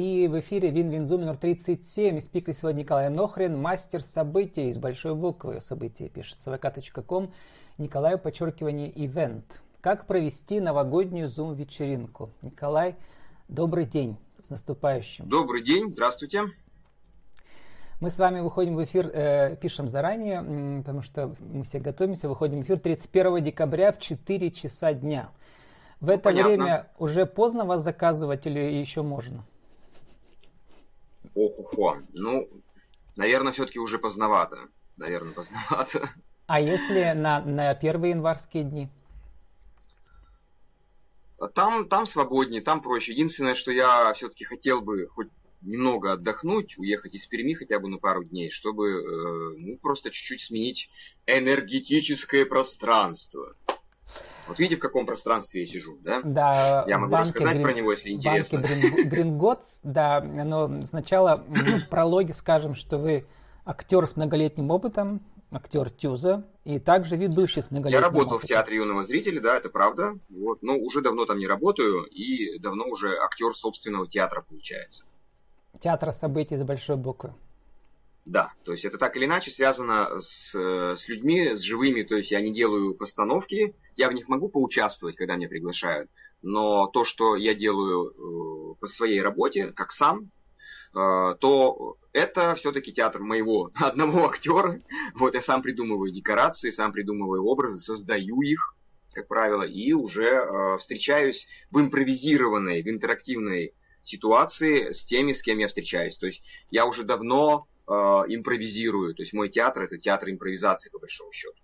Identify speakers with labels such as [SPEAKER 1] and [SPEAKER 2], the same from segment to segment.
[SPEAKER 1] И в эфире Вин-Винзу номер 37. Спикер сегодня Николай Нохрин, мастер событий из большой буквы. События пишется vk.com. Николай, подчеркивание, ивент. Как провести новогоднюю зум-вечеринку? Николай, добрый день. С наступающим.
[SPEAKER 2] Добрый день, здравствуйте.
[SPEAKER 1] Мы с вами выходим в эфир, э, пишем заранее, потому что мы все готовимся, выходим в эфир 31 декабря в 4 часа дня. В ну, это понятно. время уже поздно вас заказывать или еще можно?
[SPEAKER 2] Ох-охо. Ну, наверное, все-таки уже поздновато. Наверное, поздновато.
[SPEAKER 1] А если на, на первые январские дни?
[SPEAKER 2] Там, там свободнее, там проще. Единственное, что я все-таки хотел бы хоть немного отдохнуть, уехать из Перми хотя бы на пару дней, чтобы э, ну, просто чуть-чуть сменить энергетическое пространство. Вот видите, в каком пространстве я сижу, да?
[SPEAKER 1] Да.
[SPEAKER 2] Я могу рассказать Грин... про него, если интересно.
[SPEAKER 1] Банки Гринготс, да, но сначала в прологе скажем, что вы актер с многолетним опытом, актер Тюза, и также ведущий с многолетним
[SPEAKER 2] Я работал
[SPEAKER 1] опытом.
[SPEAKER 2] в театре юного зрителя, да, это правда, вот, но уже давно там не работаю, и давно уже актер собственного театра получается.
[SPEAKER 1] Театра событий с большой буквы.
[SPEAKER 2] Да, то есть это так или иначе связано с, с людьми, с живыми, то есть я не делаю постановки, я в них могу поучаствовать, когда меня приглашают, но то, что я делаю э, по своей работе, как сам, э, то это все-таки театр моего одного актера. Вот я сам придумываю декорации, сам придумываю образы, создаю их, как правило, и уже э, встречаюсь в импровизированной, в интерактивной ситуации с теми, с кем я встречаюсь. То есть я уже давно импровизирую. То есть мой театр это театр импровизации, по большому счету.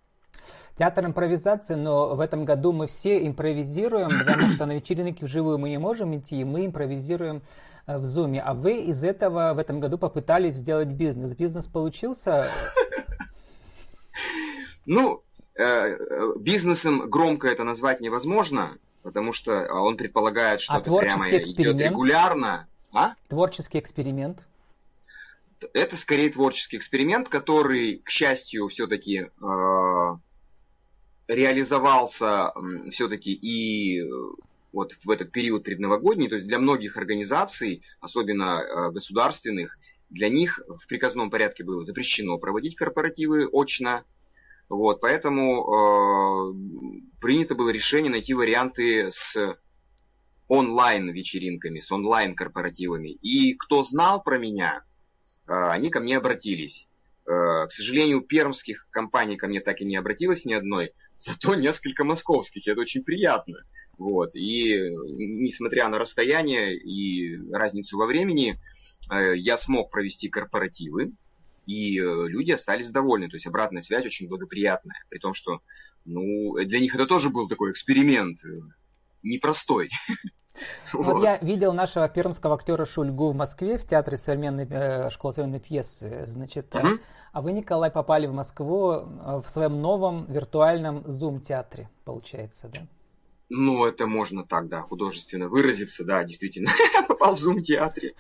[SPEAKER 1] Театр импровизации, но в этом году мы все импровизируем, потому что на вечеринке вживую мы не можем идти, и мы импровизируем э, в Зуме. А вы из этого в этом году попытались сделать бизнес. Бизнес получился?
[SPEAKER 2] Ну, э, бизнесом громко это назвать невозможно потому что а, он предполагает, что а это прямо эксперимент? идет регулярно.
[SPEAKER 1] А? Творческий эксперимент.
[SPEAKER 2] Это скорее творческий эксперимент, который, к счастью, все-таки э, реализовался все-таки и э, вот в этот период предновогодний. То есть для многих организаций, особенно э, государственных, для них в приказном порядке было запрещено проводить корпоративы очно вот, поэтому э, принято было решение найти варианты с онлайн-вечеринками, с онлайн-корпоративами. И кто знал про меня, э, они ко мне обратились. Э, к сожалению, пермских компаний ко мне так и не обратилось ни одной, зато несколько московских, и это очень приятно. Вот. И несмотря на расстояние и разницу во времени, э, я смог провести корпоративы, и э, люди остались довольны. То есть обратная связь очень благоприятная. При том, что ну, для них это тоже был такой эксперимент непростой.
[SPEAKER 1] Вот, вот я видел нашего пермского актера Шульгу в Москве в театре современной э, школы современной пьесы. Значит, угу. а вы, Николай, попали в Москву э, в своем новом виртуальном зум-театре, получается, да?
[SPEAKER 2] Ну, это можно так, да, художественно выразиться, да, действительно. Попал в зум-театре.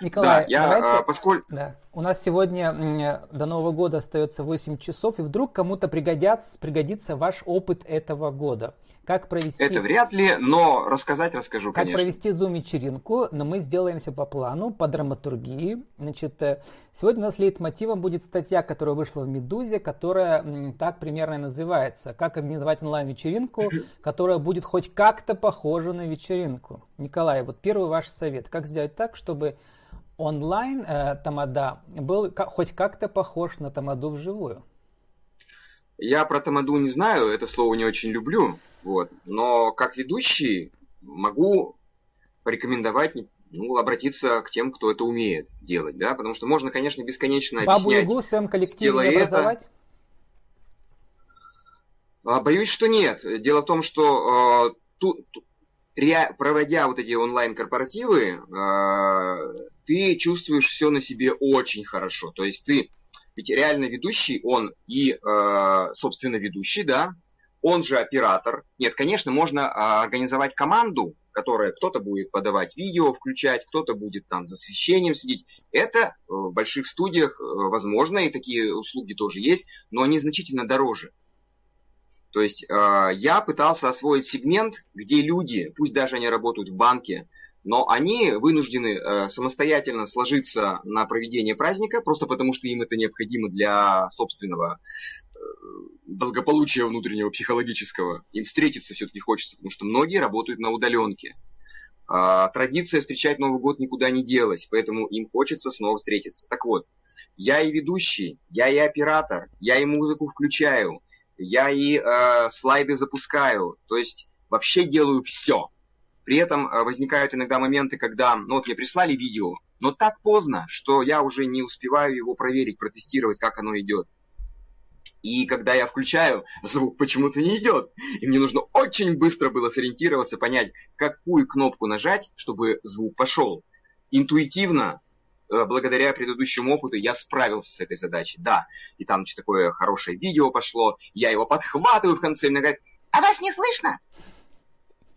[SPEAKER 1] Николай, да, я, давайте... а, поскольку... Да. У нас сегодня до Нового года остается 8 часов, и вдруг кому-то пригодятся, пригодится ваш опыт этого года. Как провести...
[SPEAKER 2] Это вряд ли, но рассказать расскажу,
[SPEAKER 1] как
[SPEAKER 2] конечно.
[SPEAKER 1] Как провести зум-вечеринку, но мы сделаем все по плану, по драматургии. Значит, э, сегодня у нас лейтмотивом будет статья, которая вышла в «Медузе», которая так примерно называется «Как организовать онлайн-вечеринку, которая будет хоть как-то похожа на вечеринку». Николай, вот первый ваш совет. Как сделать так, чтобы онлайн э, тамада был хоть как-то похож на тамаду вживую?
[SPEAKER 2] Я про тамаду не знаю, это слово не очень люблю. Вот. Но как ведущий могу порекомендовать ну, обратиться к тем, кто это умеет делать, да, потому что можно, конечно, бесконечно
[SPEAKER 1] Бабу объяснять. Бабу Ягу своем коллективе не образовать?
[SPEAKER 2] А, боюсь, что нет. Дело в том, что э, ту, ту, ре, проводя вот эти онлайн-корпоративы, э, ты чувствуешь все на себе очень хорошо. То есть ты, ведь реально ведущий, он и, э, собственно, ведущий, да, он же оператор. Нет, конечно, можно а, организовать команду, которая кто-то будет подавать видео, включать, кто-то будет там за освещением следить. Это э, в больших студиях э, возможно, и такие услуги тоже есть, но они значительно дороже. То есть э, я пытался освоить сегмент, где люди, пусть даже они работают в банке, но они вынуждены э, самостоятельно сложиться на проведение праздника, просто потому что им это необходимо для собственного благополучия внутреннего психологического. Им встретиться все-таки хочется, потому что многие работают на удаленке. А, традиция встречать Новый год никуда не делась, поэтому им хочется снова встретиться. Так вот, я и ведущий, я и оператор, я и музыку включаю, я и э, слайды запускаю, то есть вообще делаю все. При этом э, возникают иногда моменты, когда, ну вот мне прислали видео, но так поздно, что я уже не успеваю его проверить, протестировать, как оно идет. И когда я включаю, звук почему-то не идет. И мне нужно очень быстро было сориентироваться, понять, какую кнопку нажать, чтобы звук пошел. Интуитивно, э, благодаря предыдущему опыту, я справился с этой задачей. Да, и там такое хорошее видео пошло, я его подхватываю в конце, и мне говорят, а вас не слышно?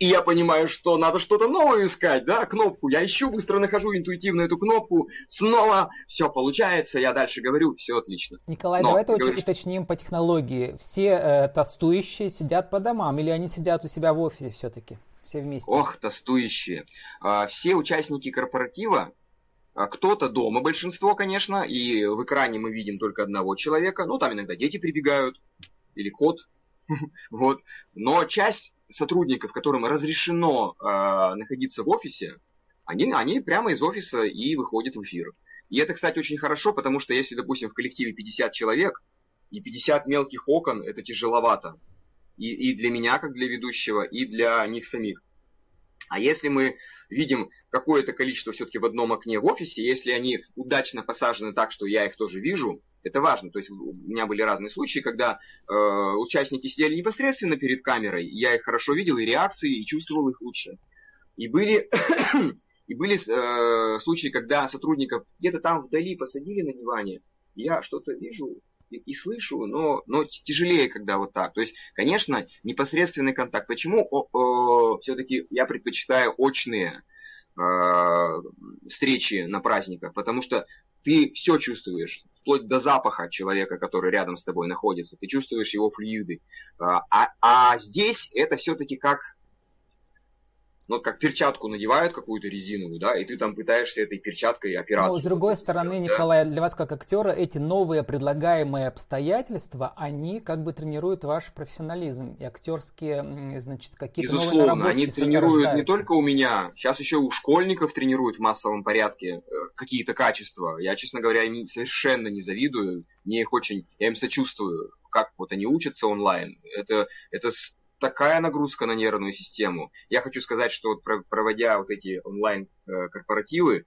[SPEAKER 2] И я понимаю, что надо что-то новое искать, да, кнопку. Я ищу, быстро нахожу интуитивно эту кнопку, снова все получается, я дальше говорю, все отлично.
[SPEAKER 1] Николай, Но, давай говоришь... уточним по технологии. Все э, тостующие сидят по домам или они сидят у себя в офисе все-таки? Все вместе?
[SPEAKER 2] Ох, тостующие. А, все участники корпоратива, а, кто-то дома, большинство, конечно, и в экране мы видим только одного человека. Ну, там иногда дети прибегают, или кот. Вот. Но часть сотрудников, которым разрешено э, находиться в офисе, они, они прямо из офиса и выходят в эфир. И это, кстати, очень хорошо, потому что если, допустим, в коллективе 50 человек, и 50 мелких окон, это тяжеловато. И, и для меня, как для ведущего, и для них самих. А если мы видим какое-то количество все-таки в одном окне в офисе, если они удачно посажены так, что я их тоже вижу, это важно. То есть у меня были разные случаи, когда э, участники сидели непосредственно перед камерой, я их хорошо видел, и реакции, и чувствовал их лучше. И были, и были э, случаи, когда сотрудников где-то там вдали посадили на диване, я что-то вижу и, и слышу, но, но тяжелее, когда вот так. То есть, конечно, непосредственный контакт. Почему все-таки я предпочитаю очные э, встречи на праздниках? Потому что ты все чувствуешь, вплоть до запаха человека, который рядом с тобой находится. Ты чувствуешь его флюиды. А, а, а здесь это все-таки как ну, как перчатку надевают какую-то резиновую, да, и ты там пытаешься этой перчаткой операцию. Но,
[SPEAKER 1] с другой стороны, сделать, Николай, да? для вас как актера эти новые предлагаемые обстоятельства, они как бы тренируют ваш профессионализм и актерские, значит, какие-то
[SPEAKER 2] Безусловно,
[SPEAKER 1] новые
[SPEAKER 2] они тренируют не только у меня, сейчас еще у школьников тренируют в массовом порядке э, какие-то качества. Я, честно говоря, им совершенно не завидую, мне их очень, я им сочувствую, как вот они учатся онлайн. Это, это такая нагрузка на нервную систему. Я хочу сказать, что вот проводя вот эти онлайн-корпоративы,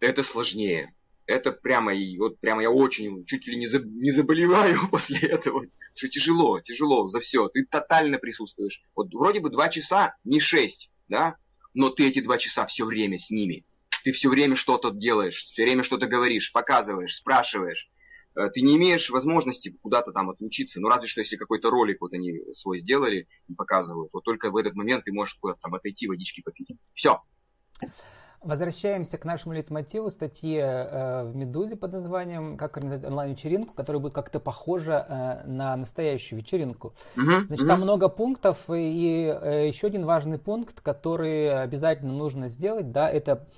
[SPEAKER 2] это сложнее. Это прямо, вот прямо я очень, чуть ли не, за, не заболеваю после этого. Что тяжело, тяжело за все. Ты тотально присутствуешь. Вот вроде бы два часа, не шесть, да? Но ты эти два часа все время с ними. Ты все время что-то делаешь, все время что-то говоришь, показываешь, спрашиваешь. Э, ты не имеешь возможности куда-то там отлучиться, ну разве что если какой-то ролик вот они свой сделали и показывают, вот только в этот момент ты можешь куда-то там отойти, водички попить. Все.
[SPEAKER 1] Возвращаемся к нашему лейтмотиву статьи э, в «Медузе» под названием «Как организовать онлайн-вечеринку», которая будет как-то похожа э, на настоящую вечеринку. Uh-huh, Значит, uh-huh. там много пунктов, и э, еще один важный пункт, который обязательно нужно сделать, да, это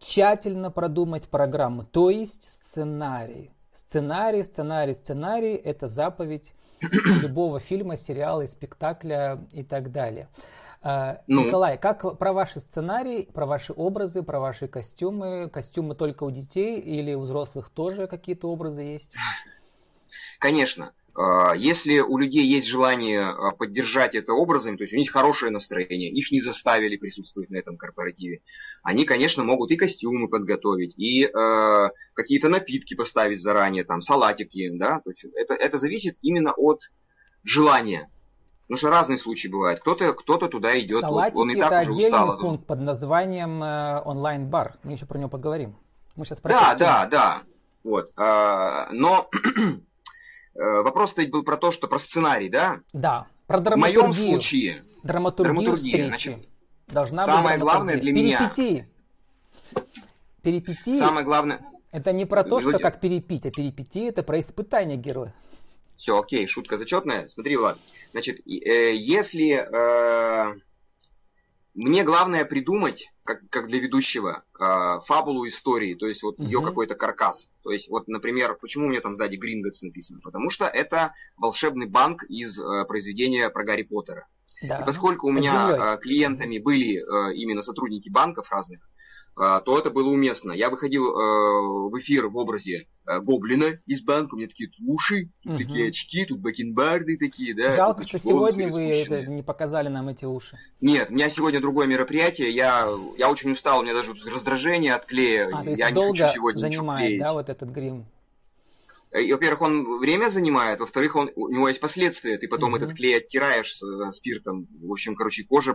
[SPEAKER 1] тщательно продумать программу, то есть сценарий. Сценарий, сценарий, сценарий – это заповедь любого фильма, сериала, спектакля и так далее. А, ну. Николай, как про ваши сценарии, про ваши образы, про ваши костюмы? Костюмы только у детей или у взрослых тоже какие-то образы есть?
[SPEAKER 2] Конечно. А, если у людей есть желание а, поддержать это образом, то есть у них хорошее настроение, их не заставили присутствовать на этом корпоративе, они, конечно, могут и костюмы подготовить, и э, какие-то напитки поставить заранее, там, салатики, да, то есть это, это зависит именно от желания. Потому что разные случаи бывают. Кто-то кто туда идет,
[SPEAKER 1] Салатики вот, он и так это уже устал. Это пункт под названием э, онлайн-бар. Мы еще про него поговорим. Мы сейчас
[SPEAKER 2] про Да, да, да. Вот. Э, но Э, вопрос-то был про то, что про сценарий, да?
[SPEAKER 1] Да.
[SPEAKER 2] Про драматургию. В моем случае
[SPEAKER 1] драматургию драматургия, значит,
[SPEAKER 2] должна самое быть главное для
[SPEAKER 1] перипетии. меня. Перипетии.
[SPEAKER 2] Самое главное.
[SPEAKER 1] Это не про то, что как перепить, а перипетии это про испытание героя.
[SPEAKER 2] Все, окей, шутка зачетная. Смотри, Влад. Значит, э, если э, мне главное придумать, как, как для ведущего, э, фабулу истории, то есть вот uh-huh. ее какой-то каркас. То есть вот, например, почему у меня там сзади Гринготс написано? Потому что это волшебный банк из э, произведения про Гарри Поттера. Да. И поскольку у меня э, клиентами были э, именно сотрудники банков разных, то это было уместно. Я выходил э, в эфир в образе э, гоблина из банка, у меня такие уши, тут угу. такие очки, тут бакенбарды такие, да.
[SPEAKER 1] Жалко, что сегодня вы это не показали нам эти уши.
[SPEAKER 2] Нет, у меня сегодня другое мероприятие, я, я очень устал, у меня даже раздражение от клея,
[SPEAKER 1] а, то есть
[SPEAKER 2] я
[SPEAKER 1] долго не хочу сегодня занимает, клеить. да, вот этот грим?
[SPEAKER 2] Э, во-первых, он время занимает, во-вторых, он, у него есть последствия. Ты потом mm этот клей оттираешь с спиртом. В общем, короче, кожа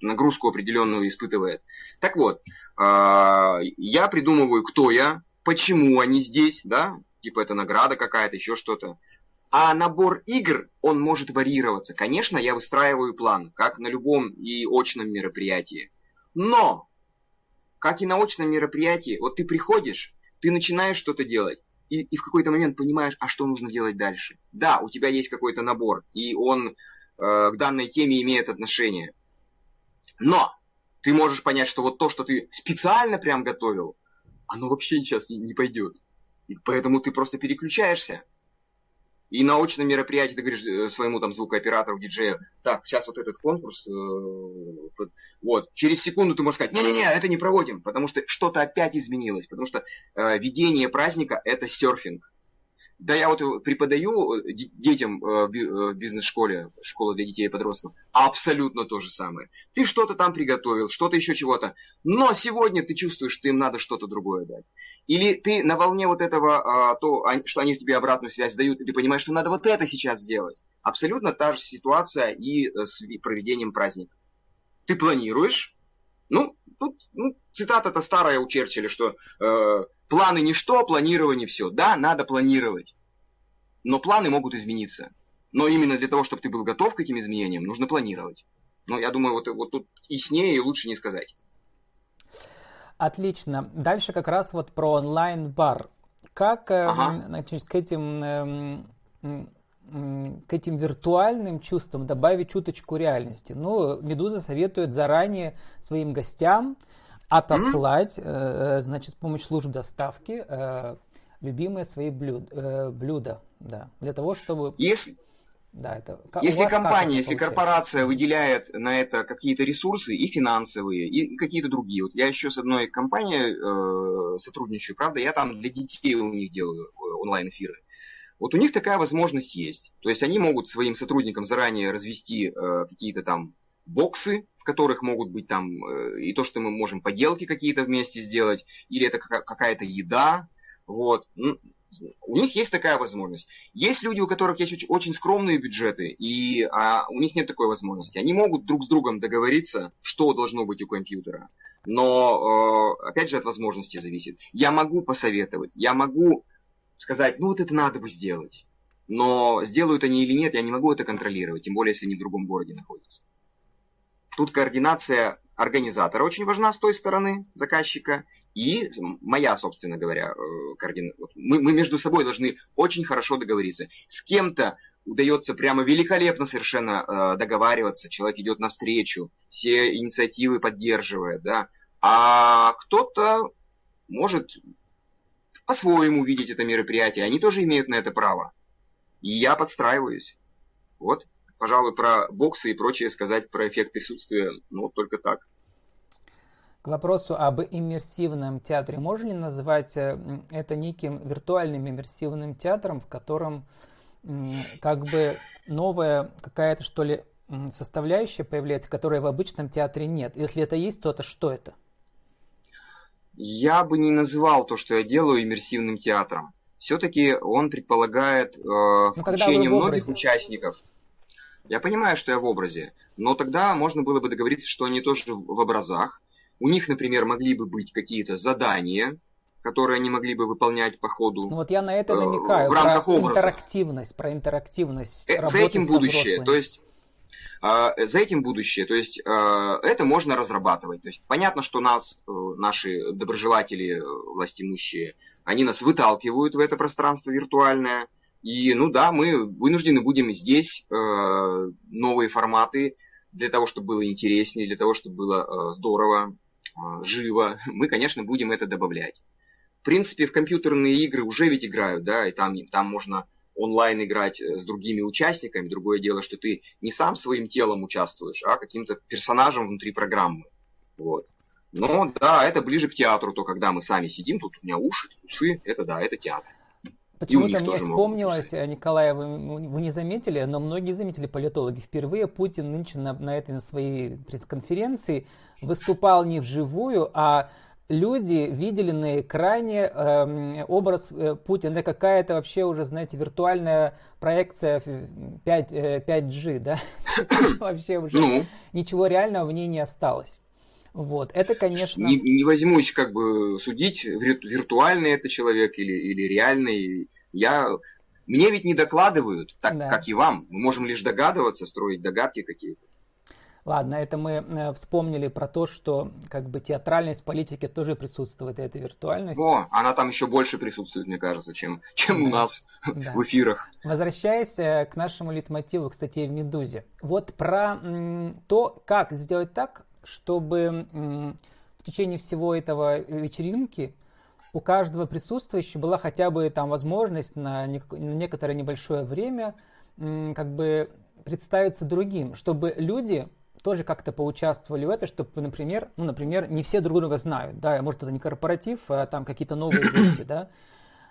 [SPEAKER 2] нагрузку определенную испытывает. Так вот, а, я придумываю, кто я, почему они здесь, да, типа это награда какая-то, еще что-то. А набор игр, он может варьироваться. Конечно, я выстраиваю план, как на любом и очном мероприятии. Но, как и на очном мероприятии, вот ты приходишь, ты начинаешь что-то делать, и, и в какой-то момент понимаешь, а что нужно делать дальше. Да, у тебя есть какой-то набор, и он э, к данной теме имеет отношение. Но ты можешь понять, что вот то, что ты специально прям готовил, оно вообще сейчас не, пойдет. И поэтому ты просто переключаешься. И на очном мероприятии ты говоришь э, своему там звукооператору, диджею, так, сейчас вот этот конкурс, э, вот, через секунду ты можешь сказать, не-не-не, это не проводим, потому что что-то опять изменилось, потому что э, ведение праздника это серфинг. Да, я вот преподаю э, детям э, э, в бизнес-школе, школа для детей и подростков, абсолютно то же самое. Ты что-то там приготовил, что-то еще чего-то, но сегодня ты чувствуешь, что им надо что-то другое дать. Или ты на волне вот этого, а, то, что они тебе обратную связь дают, и ты понимаешь, что надо вот это сейчас сделать. Абсолютно та же ситуация и с проведением праздника. Ты планируешь, ну, тут ну, цитата-то старая у Черчилля, что э, Планы ничто, планирование все. Да, надо планировать. Но планы могут измениться. Но именно для того, чтобы ты был готов к этим изменениям, нужно планировать. Но я думаю, вот, вот тут яснее и лучше не сказать.
[SPEAKER 1] Отлично. Дальше как раз вот про онлайн-бар. Как эм, ага. значит, к этим эм, к этим виртуальным чувствам добавить чуточку реальности. Ну, Медуза советует заранее своим гостям отослать, mm-hmm. значит, с помощью служб доставки э, любимые свои блюд, блюда, да, для того, чтобы...
[SPEAKER 2] Если, да, это, если компания, если корпорация выделяет на это какие-то ресурсы и финансовые, и какие-то другие. Вот я еще с одной компанией э, сотрудничаю, правда, я там для детей у них делаю онлайн-эфиры. Вот у них такая возможность есть. То есть они могут своим сотрудникам заранее развести э, какие-то там боксы, которых могут быть там э, и то, что мы можем поделки какие-то вместе сделать, или это какая-то еда. Вот. У них есть такая возможность. Есть люди, у которых есть очень скромные бюджеты, и а, у них нет такой возможности. Они могут друг с другом договориться, что должно быть у компьютера. Но, э, опять же, от возможности зависит. Я могу посоветовать, я могу сказать, ну вот это надо бы сделать. Но сделают они или нет, я не могу это контролировать, тем более, если они в другом городе находятся. Тут координация организатора очень важна с той стороны заказчика. И моя, собственно говоря, э, координа... мы, мы между собой должны очень хорошо договориться. С кем-то удается прямо великолепно совершенно э, договариваться, человек идет навстречу, все инициативы поддерживает, да. А кто-то может по-своему видеть это мероприятие, они тоже имеют на это право. И я подстраиваюсь. Вот пожалуй, про боксы и прочее сказать про эффект присутствия, ну, только так.
[SPEAKER 1] К вопросу об иммерсивном театре. Можно ли назвать э, это неким виртуальным иммерсивным театром, в котором как бы новая какая-то, что ли, составляющая появляется, которой в обычном театре нет? Если это есть, то это что это?
[SPEAKER 2] Я бы не называл то, что я делаю, иммерсивным театром. Все-таки он предполагает э, ну, включение многих участников. Я понимаю, что я в образе, но тогда можно было бы договориться, что они тоже в образах. У них, например, могли бы быть какие-то задания, которые они могли бы выполнять по ходу.
[SPEAKER 1] Ну вот я на это э, намекаю. В рамках про образа. интерактивность, про интерактивность.
[SPEAKER 2] Э, за этим будущее. То есть э, за этим будущее. То есть э, это можно разрабатывать. То есть понятно, что нас, э, наши доброжелатели, властимущие, они нас выталкивают в это пространство виртуальное. И, ну да, мы вынуждены будем здесь э, новые форматы для того, чтобы было интереснее, для того, чтобы было э, здорово, э, живо, мы, конечно, будем это добавлять. В принципе, в компьютерные игры уже ведь играют, да, и там, там можно онлайн играть э, с другими участниками. Другое дело, что ты не сам своим телом участвуешь, а каким-то персонажем внутри программы. Вот. Но да, это ближе к театру, то когда мы сами сидим, тут у меня уши, усы, это да, это театр.
[SPEAKER 1] Почему-то мне вспомнилось, могут... Николай, вы, вы не заметили, но многие заметили политологи. Впервые Путин нынче на, на этой на своей пресс-конференции выступал не вживую, а люди видели на экране э, образ э, Путина. Какая-то вообще уже, знаете, виртуальная проекция 5, э, 5G, да? Вообще уже ну. ничего реального в ней не осталось. Вот, это, конечно...
[SPEAKER 2] Не, не возьмусь как бы судить, виртуальный это человек или, или реальный. Я... Мне ведь не докладывают, так да. как и вам. Мы можем лишь догадываться, строить догадки какие-то.
[SPEAKER 1] Ладно, это мы э, вспомнили про то, что как бы театральность в политике тоже присутствует, и эта виртуальность.
[SPEAKER 2] О, она там еще больше присутствует, мне кажется, чем, чем да. у нас да. в эфирах.
[SPEAKER 1] Возвращаясь э, к нашему литмотиву, кстати, в «Медузе». Вот про то, как сделать так, чтобы в течение всего этого вечеринки у каждого присутствующего была хотя бы там возможность на, некоторое небольшое время как бы представиться другим, чтобы люди тоже как-то поучаствовали в этом, чтобы, например, ну, например, не все друг друга знают, да, может это не корпоратив, а там какие-то новые гости, да.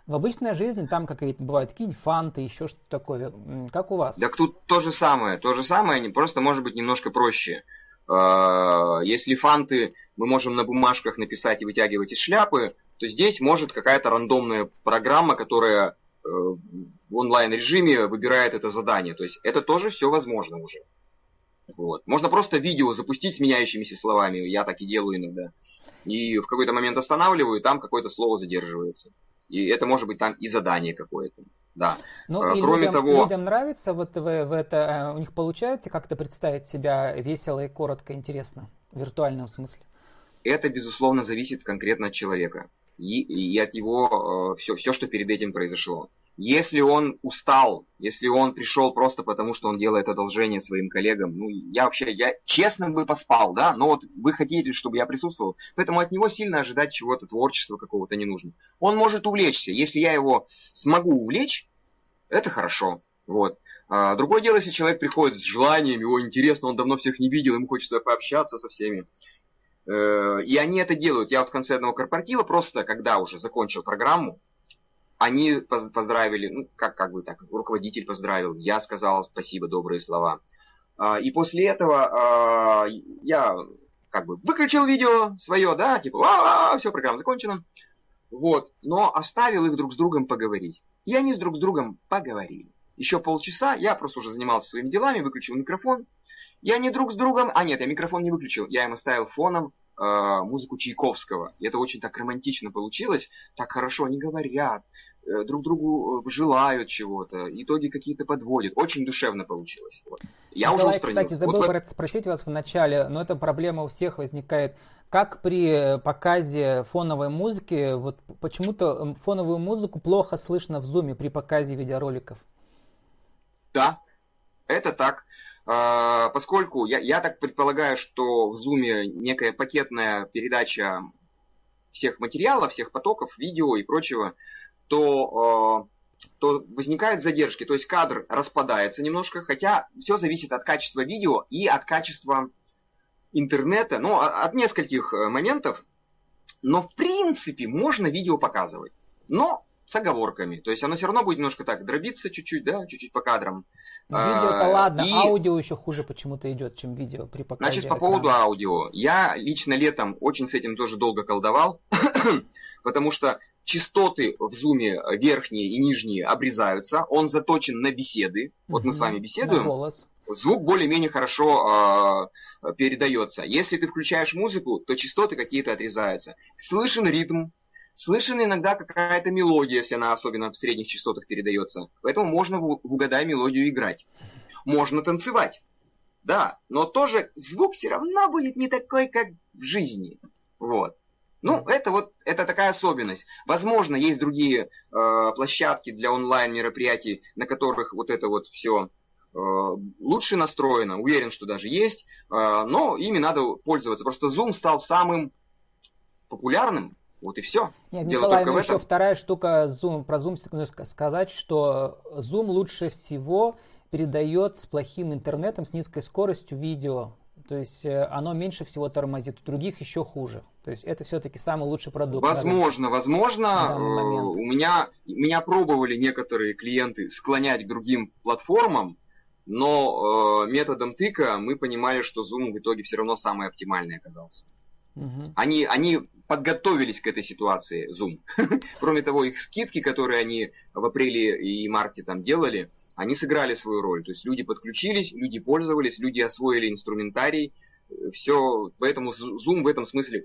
[SPEAKER 1] В обычной жизни там какие-то бывают какие-нибудь фанты, еще что-то такое. Как у вас?
[SPEAKER 2] Так тут то же самое, то же самое, просто может быть немножко проще. А, если фанты мы можем на бумажках написать и вытягивать из шляпы, то здесь может какая-то рандомная программа, которая э, в онлайн-режиме выбирает это задание. То есть это тоже все возможно уже. Вот. Можно просто видео запустить с меняющимися словами, я так и делаю иногда. И в какой-то момент останавливаю, и там какое-то слово задерживается. И это может быть там и задание какое-то. Да.
[SPEAKER 1] Ну, а, и Кроме людям, того... людям нравится вот в, в это, э, у них получается как-то представить себя весело и коротко, интересно, в виртуальном смысле?
[SPEAKER 2] Это, безусловно, зависит конкретно от человека и, и от его э, все, все, что перед этим произошло. Если он устал, если он пришел просто потому, что он делает одолжение своим коллегам, ну, я вообще, я честно бы поспал, да, но вот вы хотите, чтобы я присутствовал, поэтому от него сильно ожидать чего-то, творчества какого-то не нужно. Он может увлечься, если я его смогу увлечь, это хорошо, вот. А, другое дело, если человек приходит с желанием, его интересно, он давно всех не видел, ему хочется пообщаться со всеми. Э, и они это делают. Я вот в конце одного корпоратива просто, когда уже закончил программу, они поздравили, ну, как, как бы так, руководитель поздравил, я сказал спасибо, добрые слова. А, и после этого а, я как бы выключил видео свое, да, типа, а, все, программа закончена. Вот, но оставил их друг с другом поговорить. И они с друг с другом поговорили. Еще полчаса я просто уже занимался своими делами, выключил микрофон. И они друг с другом... А нет, я микрофон не выключил, я им оставил фоном музыку Чайковского. И это очень так романтично получилось, так хорошо они говорят, э, друг другу э, желают чего-то, итоги какие-то подводят. Очень душевно получилось. Вот.
[SPEAKER 1] Я Николай, уже устранился. Кстати, забыл вот... спросить вас в начале, но эта проблема у всех возникает. Как при э, показе фоновой музыки, вот почему-то фоновую музыку плохо слышно в зуме при показе видеороликов?
[SPEAKER 2] Да, это так. А, поскольку я, я так предполагаю, что в Zoom некая пакетная передача всех материалов, всех потоков, видео и прочего, то, а, то возникают задержки, то есть кадр распадается немножко, хотя все зависит от качества видео и от качества интернета, ну, от нескольких э, моментов, но в принципе можно видео показывать, но с оговорками, то есть оно все равно будет немножко так дробиться чуть-чуть, да, чуть-чуть по кадрам,
[SPEAKER 1] Видео-то а, ладно, и... аудио еще хуже почему-то идет, чем видео при показе
[SPEAKER 2] Значит, по экрана. поводу аудио. Я лично летом очень с этим тоже долго колдовал, потому что частоты в зуме верхние и нижние обрезаются, он заточен на беседы. Вот мы с вами беседуем. На голос. Звук более-менее хорошо э, передается. Если ты включаешь музыку, то частоты какие-то отрезаются. Слышен ритм, Слышена иногда какая-то мелодия, если она особенно в средних частотах передается. Поэтому можно в, угадай мелодию играть. Можно танцевать. Да, но тоже звук все равно будет не такой, как в жизни. Вот. Ну, это вот, это такая особенность. Возможно, есть другие э, площадки для онлайн мероприятий, на которых вот это вот все лучше настроено, уверен, что даже есть, но ими надо пользоваться. Просто Zoom стал самым популярным, вот и все.
[SPEAKER 1] Нет, Дело Николай, ну еще вторая штука Zoom, про Zoom сказать, что Zoom лучше всего передает с плохим интернетом, с низкой скоростью видео. То есть э, оно меньше всего тормозит, у других еще хуже. То есть это все-таки самый лучший продукт.
[SPEAKER 2] Возможно, возможно. Э, у меня, меня пробовали некоторые клиенты склонять к другим платформам, но э, методом тыка мы понимали, что Zoom в итоге все равно самый оптимальный оказался. Угу. Они, они подготовились к этой ситуации, Zoom. Кроме того, их скидки, которые они в апреле и марте там делали, они сыграли свою роль. То есть люди подключились, люди пользовались, люди освоили инструментарий. Все, поэтому Zoom в этом смысле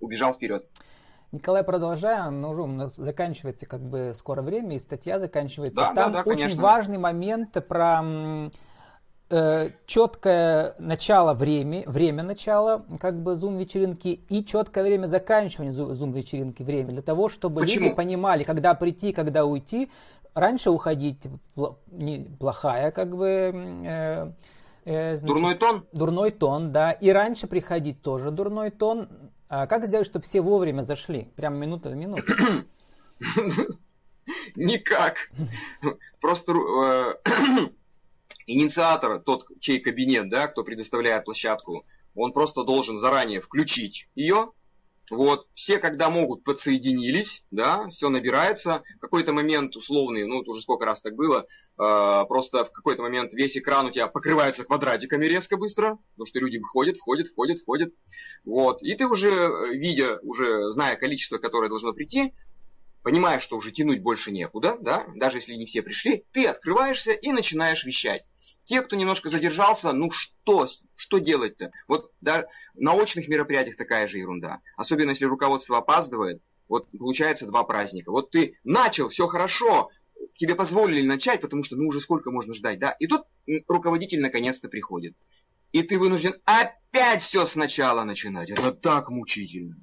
[SPEAKER 2] убежал вперед.
[SPEAKER 1] Николай, продолжаем, ну, у нас заканчивается как бы скоро время, и статья заканчивается.
[SPEAKER 2] Да,
[SPEAKER 1] Там
[SPEAKER 2] да, да,
[SPEAKER 1] очень
[SPEAKER 2] конечно.
[SPEAKER 1] важный момент про э, четкое начало время, время начала как бы зум вечеринки и четкое время заканчивания зум вечеринки время для того, чтобы
[SPEAKER 2] Почему?
[SPEAKER 1] люди понимали, когда прийти, когда уйти. Раньше уходить не, плохая как бы э,
[SPEAKER 2] э, значит, дурной тон.
[SPEAKER 1] Дурной тон, да. И раньше приходить тоже дурной тон. А как сделать, чтобы все вовремя зашли, прям минута в минуту?
[SPEAKER 2] Никак. Просто э, инициатор, тот, чей кабинет, да, кто предоставляет площадку, он просто должен заранее включить ее. Вот, все, когда могут, подсоединились, да, все набирается. В какой-то момент условный, ну, это уже сколько раз так было, э, просто в какой-то момент весь экран у тебя покрывается квадратиками резко быстро, потому что люди входят, входят, входят, входят. Вот, и ты уже, видя, уже зная количество, которое должно прийти, понимаешь, что уже тянуть больше некуда, да, даже если не все пришли, ты открываешься и начинаешь вещать. Те, кто немножко задержался, ну что, что делать-то? Вот да, на очных мероприятиях такая же ерунда. Особенно если руководство опаздывает, вот получается два праздника. Вот ты начал, все хорошо, тебе позволили начать, потому что ну уже сколько можно ждать, да? И тут руководитель наконец-то приходит. И ты вынужден опять все сначала начинать. Это так мучительно.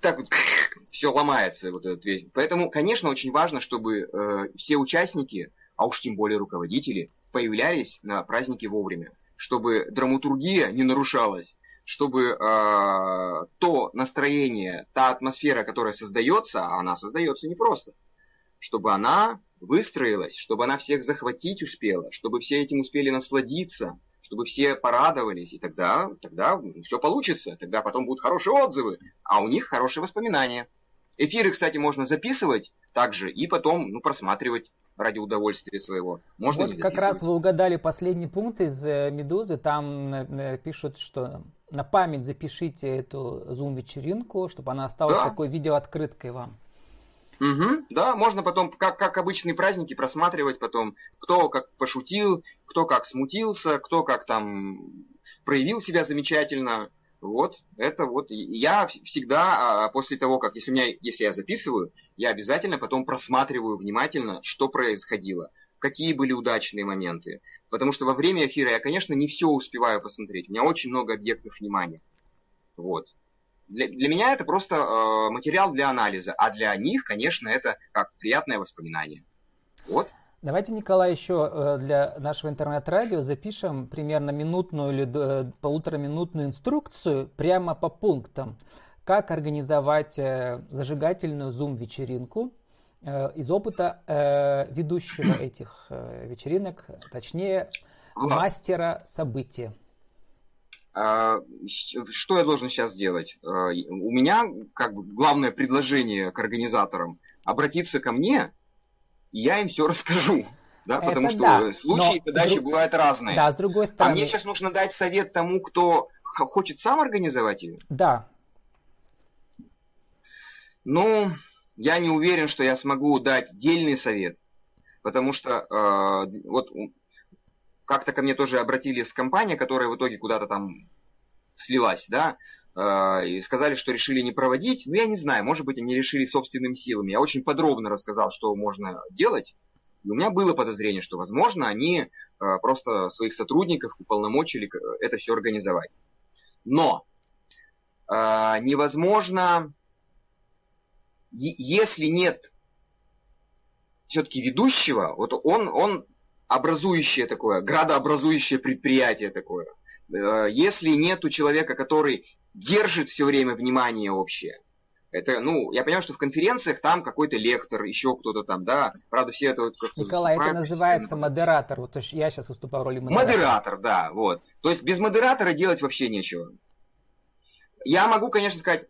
[SPEAKER 2] Так вот все ломается вот этот весь. Поэтому, конечно, очень важно, чтобы э, все участники, а уж тем более руководители, появлялись на празднике вовремя, чтобы драматургия не нарушалась, чтобы э, то настроение, та атмосфера, которая создается, а она создается непросто, чтобы она выстроилась, чтобы она всех захватить успела, чтобы все этим успели насладиться, чтобы все порадовались, и тогда, тогда все получится, тогда потом будут хорошие отзывы, а у них хорошие воспоминания. Эфиры, кстати, можно записывать также и потом ну, просматривать ради удовольствия своего. Можно
[SPEAKER 1] вот как раз вы угадали последний пункт из э, «Медузы». Там э, пишут, что на память запишите эту зум-вечеринку, чтобы она осталась да. такой видеооткрыткой вам.
[SPEAKER 2] Угу, да, можно потом, как, как обычные праздники, просматривать потом, кто как пошутил, кто как смутился, кто как там проявил себя замечательно. Вот, это вот, я всегда а, после того, как, если, меня, если я записываю, я обязательно потом просматриваю внимательно, что происходило, какие были удачные моменты. Потому что во время эфира я, конечно, не все успеваю посмотреть, у меня очень много объектов внимания. Вот. Для, для меня это просто э, материал для анализа, а для них, конечно, это как приятное воспоминание. Вот.
[SPEAKER 1] Давайте, Николай, еще э, для нашего интернет-радио запишем примерно минутную или э, полутораминутную инструкцию прямо по пунктам, как организовать э, зажигательную зум-вечеринку из опыта ведущего этих вечеринок, точнее, мастера события.
[SPEAKER 2] А, что я должен сейчас сделать? У меня как бы главное предложение к организаторам обратиться ко мне я им все расскажу. Да, это потому что да, случаи подачи друг... бывают разные.
[SPEAKER 1] Да, с другой стороны.
[SPEAKER 2] А мне сейчас нужно дать совет тому, кто хочет сам организовать ее?
[SPEAKER 1] Да.
[SPEAKER 2] Ну, я не уверен, что я смогу дать дельный совет. Потому что э, вот как-то ко мне тоже обратились компания, которая в итоге куда-то там слилась, да, и сказали, что решили не проводить. Ну, я не знаю, может быть, они решили собственными силами. Я очень подробно рассказал, что можно делать. И у меня было подозрение, что, возможно, они э, просто своих сотрудников уполномочили это все организовать. Но э, невозможно, если нет все-таки ведущего, вот он, он образующее такое, градообразующее предприятие такое. Э, если нет у человека, который держит все время внимание общее, это, ну, я понимаю, что в конференциях там какой-то лектор, еще кто-то там, да. Правда, все это вот
[SPEAKER 1] как-то... Николай, это называется модератор. Вот я сейчас выступаю в роли модератора.
[SPEAKER 2] Модератор, да, вот. То есть без модератора делать вообще нечего. Я могу, конечно, сказать,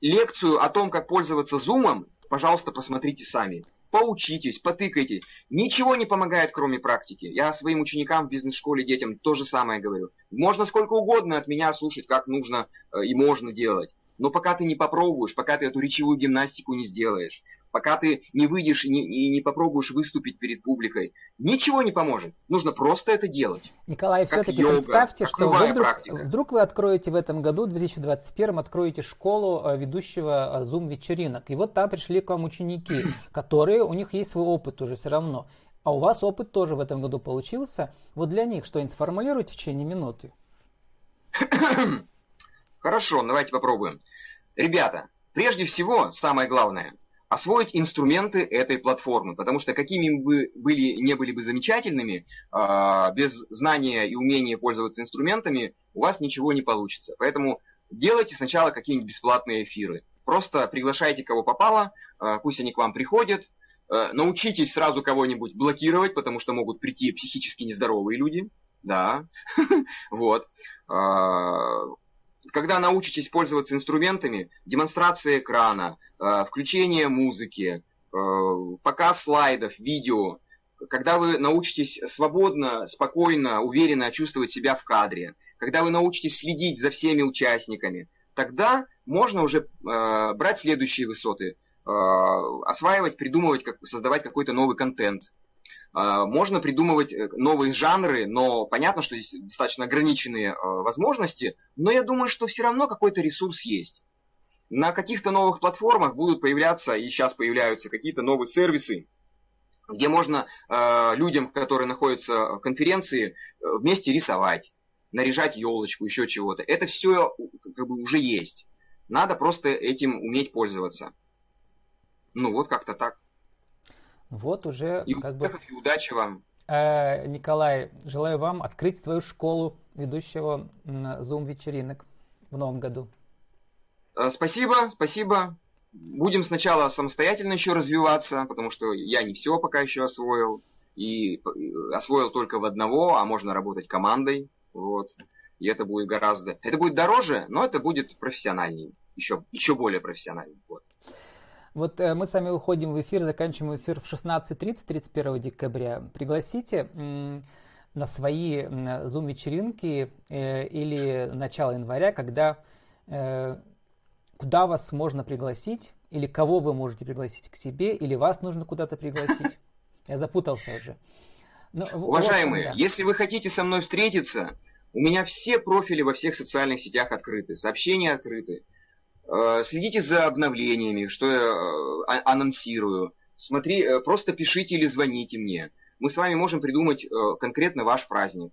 [SPEAKER 2] лекцию о том, как пользоваться зумом, пожалуйста, посмотрите сами. Поучитесь, потыкайтесь. Ничего не помогает, кроме практики. Я своим ученикам в бизнес-школе, детям то же самое говорю. Можно сколько угодно от меня слушать, как нужно э, и можно делать. Но пока ты не попробуешь, пока ты эту речевую гимнастику не сделаешь, пока ты не выйдешь и не, и не попробуешь выступить перед публикой, ничего не поможет. Нужно просто это делать.
[SPEAKER 1] Николай, все-таки представьте, что вы вдруг, вдруг вы откроете в этом году, в 2021, откроете школу э, ведущего Zoom-вечеринок. И вот там пришли к вам ученики, которые, у них есть свой опыт уже все равно. А у вас опыт тоже в этом году получился. Вот для них что-нибудь сформулируйте в течение минуты.
[SPEAKER 2] Хорошо, давайте попробуем. Ребята, прежде всего, самое главное, освоить инструменты этой платформы, потому что какими бы были, не были бы замечательными, а, без знания и умения пользоваться инструментами у вас ничего не получится. Поэтому делайте сначала какие-нибудь бесплатные эфиры. Просто приглашайте кого попало, а, пусть они к вам приходят, а, научитесь сразу кого-нибудь блокировать, потому что могут прийти психически нездоровые люди. Да, вот когда научитесь пользоваться инструментами, демонстрация экрана, э, включение музыки, э, показ слайдов, видео, когда вы научитесь свободно, спокойно, уверенно чувствовать себя в кадре, когда вы научитесь следить за всеми участниками, тогда можно уже э, брать следующие высоты, осваивать, придумывать, создавать какой-то новый контент, можно придумывать э, новые жанры, но понятно, что здесь достаточно ограниченные а, возможности, но я думаю, что все равно какой-то ресурс есть. На каких-то новых платформах будут появляться, и сейчас появляются какие-то новые сервисы, где можно э, людям, которые находятся в конференции, э, вместе рисовать, наряжать елочку, еще чего-то. Это все как бы уже есть. Надо просто этим уметь пользоваться. Ну вот как-то так.
[SPEAKER 1] Вот уже
[SPEAKER 2] и как бы... И удачи вам.
[SPEAKER 1] Э, Николай, желаю вам открыть свою школу ведущего Zoom-вечеринок в новом году.
[SPEAKER 2] Э, спасибо, спасибо. Будем сначала самостоятельно еще развиваться, потому что я не все пока еще освоил. И освоил только в одного, а можно работать командой. Вот. И это будет гораздо... Это будет дороже, но это будет профессиональнее. Еще, еще более профессиональнее. Вот.
[SPEAKER 1] Вот э, мы с вами уходим в эфир, заканчиваем эфир в 16.30, 31 декабря. Пригласите на свои Zoom-вечеринки э, или начало января, когда э, куда вас можно пригласить, или кого вы можете пригласить к себе, или вас нужно куда-то пригласить. Я запутался уже.
[SPEAKER 2] Но, ну, Уважаемые, вот, да. если вы хотите со мной встретиться, у меня все профили во всех социальных сетях открыты, сообщения открыты. Э, следите за обновлениями, что я э, а, анонсирую. Смотри, э, просто пишите или звоните мне. Мы с вами можем придумать конкретно ваш праздник.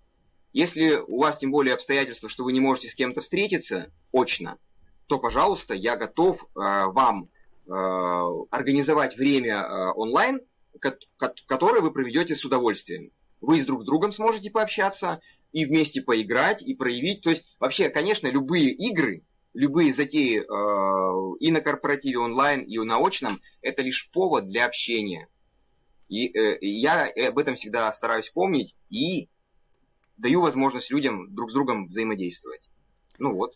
[SPEAKER 2] Если у вас тем более обстоятельства, что вы не можете с кем-то встретиться очно, то, пожалуйста, я готов вам организовать время онлайн, которое вы проведете с удовольствием. Вы с друг другом сможете пообщаться и вместе поиграть, и проявить. То есть, вообще, конечно, любые игры, любые затеи э, и на корпоративе онлайн, и на очном, это лишь повод для общения. И э, я об этом всегда стараюсь помнить и даю возможность людям друг с другом взаимодействовать. Ну вот,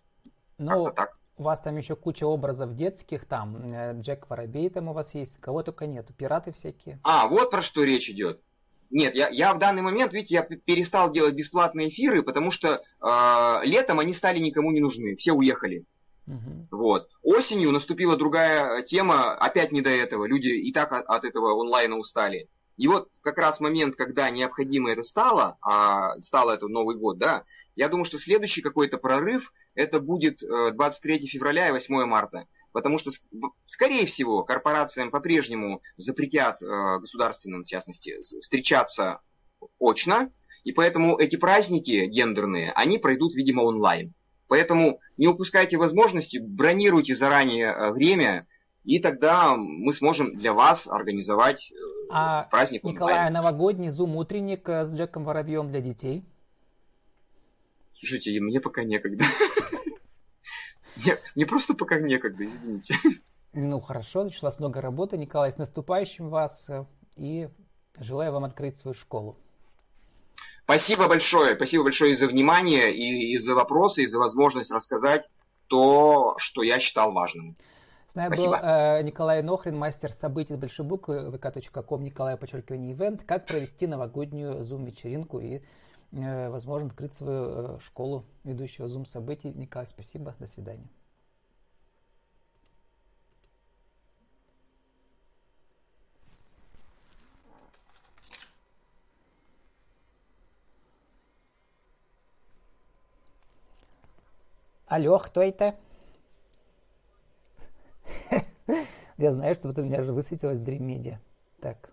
[SPEAKER 1] ну, как-то так. У вас там еще куча образов детских, там э, Джек Воробей там у вас есть, кого только нету, пираты всякие.
[SPEAKER 2] А, вот про что речь идет. Нет, я, я в данный момент, видите, я перестал делать бесплатные эфиры, потому что э, летом они стали никому не нужны, все уехали. Угу. Вот. Осенью наступила другая тема, опять не до этого, люди и так от, от этого онлайна устали. И вот как раз момент, когда необходимо это стало, а стало это Новый год, да, я думаю, что следующий какой-то прорыв, это будет 23 э, февраля и 8 марта. Потому что, скорее всего, корпорациям по-прежнему запретят, э, государственным в частности, встречаться очно, и поэтому эти праздники гендерные, они пройдут, видимо, онлайн. Поэтому не упускайте возможности, бронируйте заранее э, время, и тогда мы сможем для вас организовать
[SPEAKER 1] а праздник Николай, онлайн. новогодний зум-утренник с Джеком Воробьем для детей?
[SPEAKER 2] Слушайте, мне пока некогда. Нет, мне просто пока некогда, извините.
[SPEAKER 1] Ну хорошо, значит, у вас много работы. Николай, с наступающим вас э, и желаю вам открыть свою школу.
[SPEAKER 2] Спасибо большое, спасибо большое и за внимание, и, и за вопросы, и за возможность рассказать то, что я считал важным.
[SPEAKER 1] С нами Спасибо. был э, Николай Нохрин, мастер событий с большой буквы, vk.com, Николай, подчеркивание, ивент, как провести новогоднюю зум-вечеринку и, возможно, открыть свою э, школу ведущего зум-событий. Николай, спасибо, до свидания. Алло, кто это? Я знаю, что вот у меня же высветилась Dream Media. Так,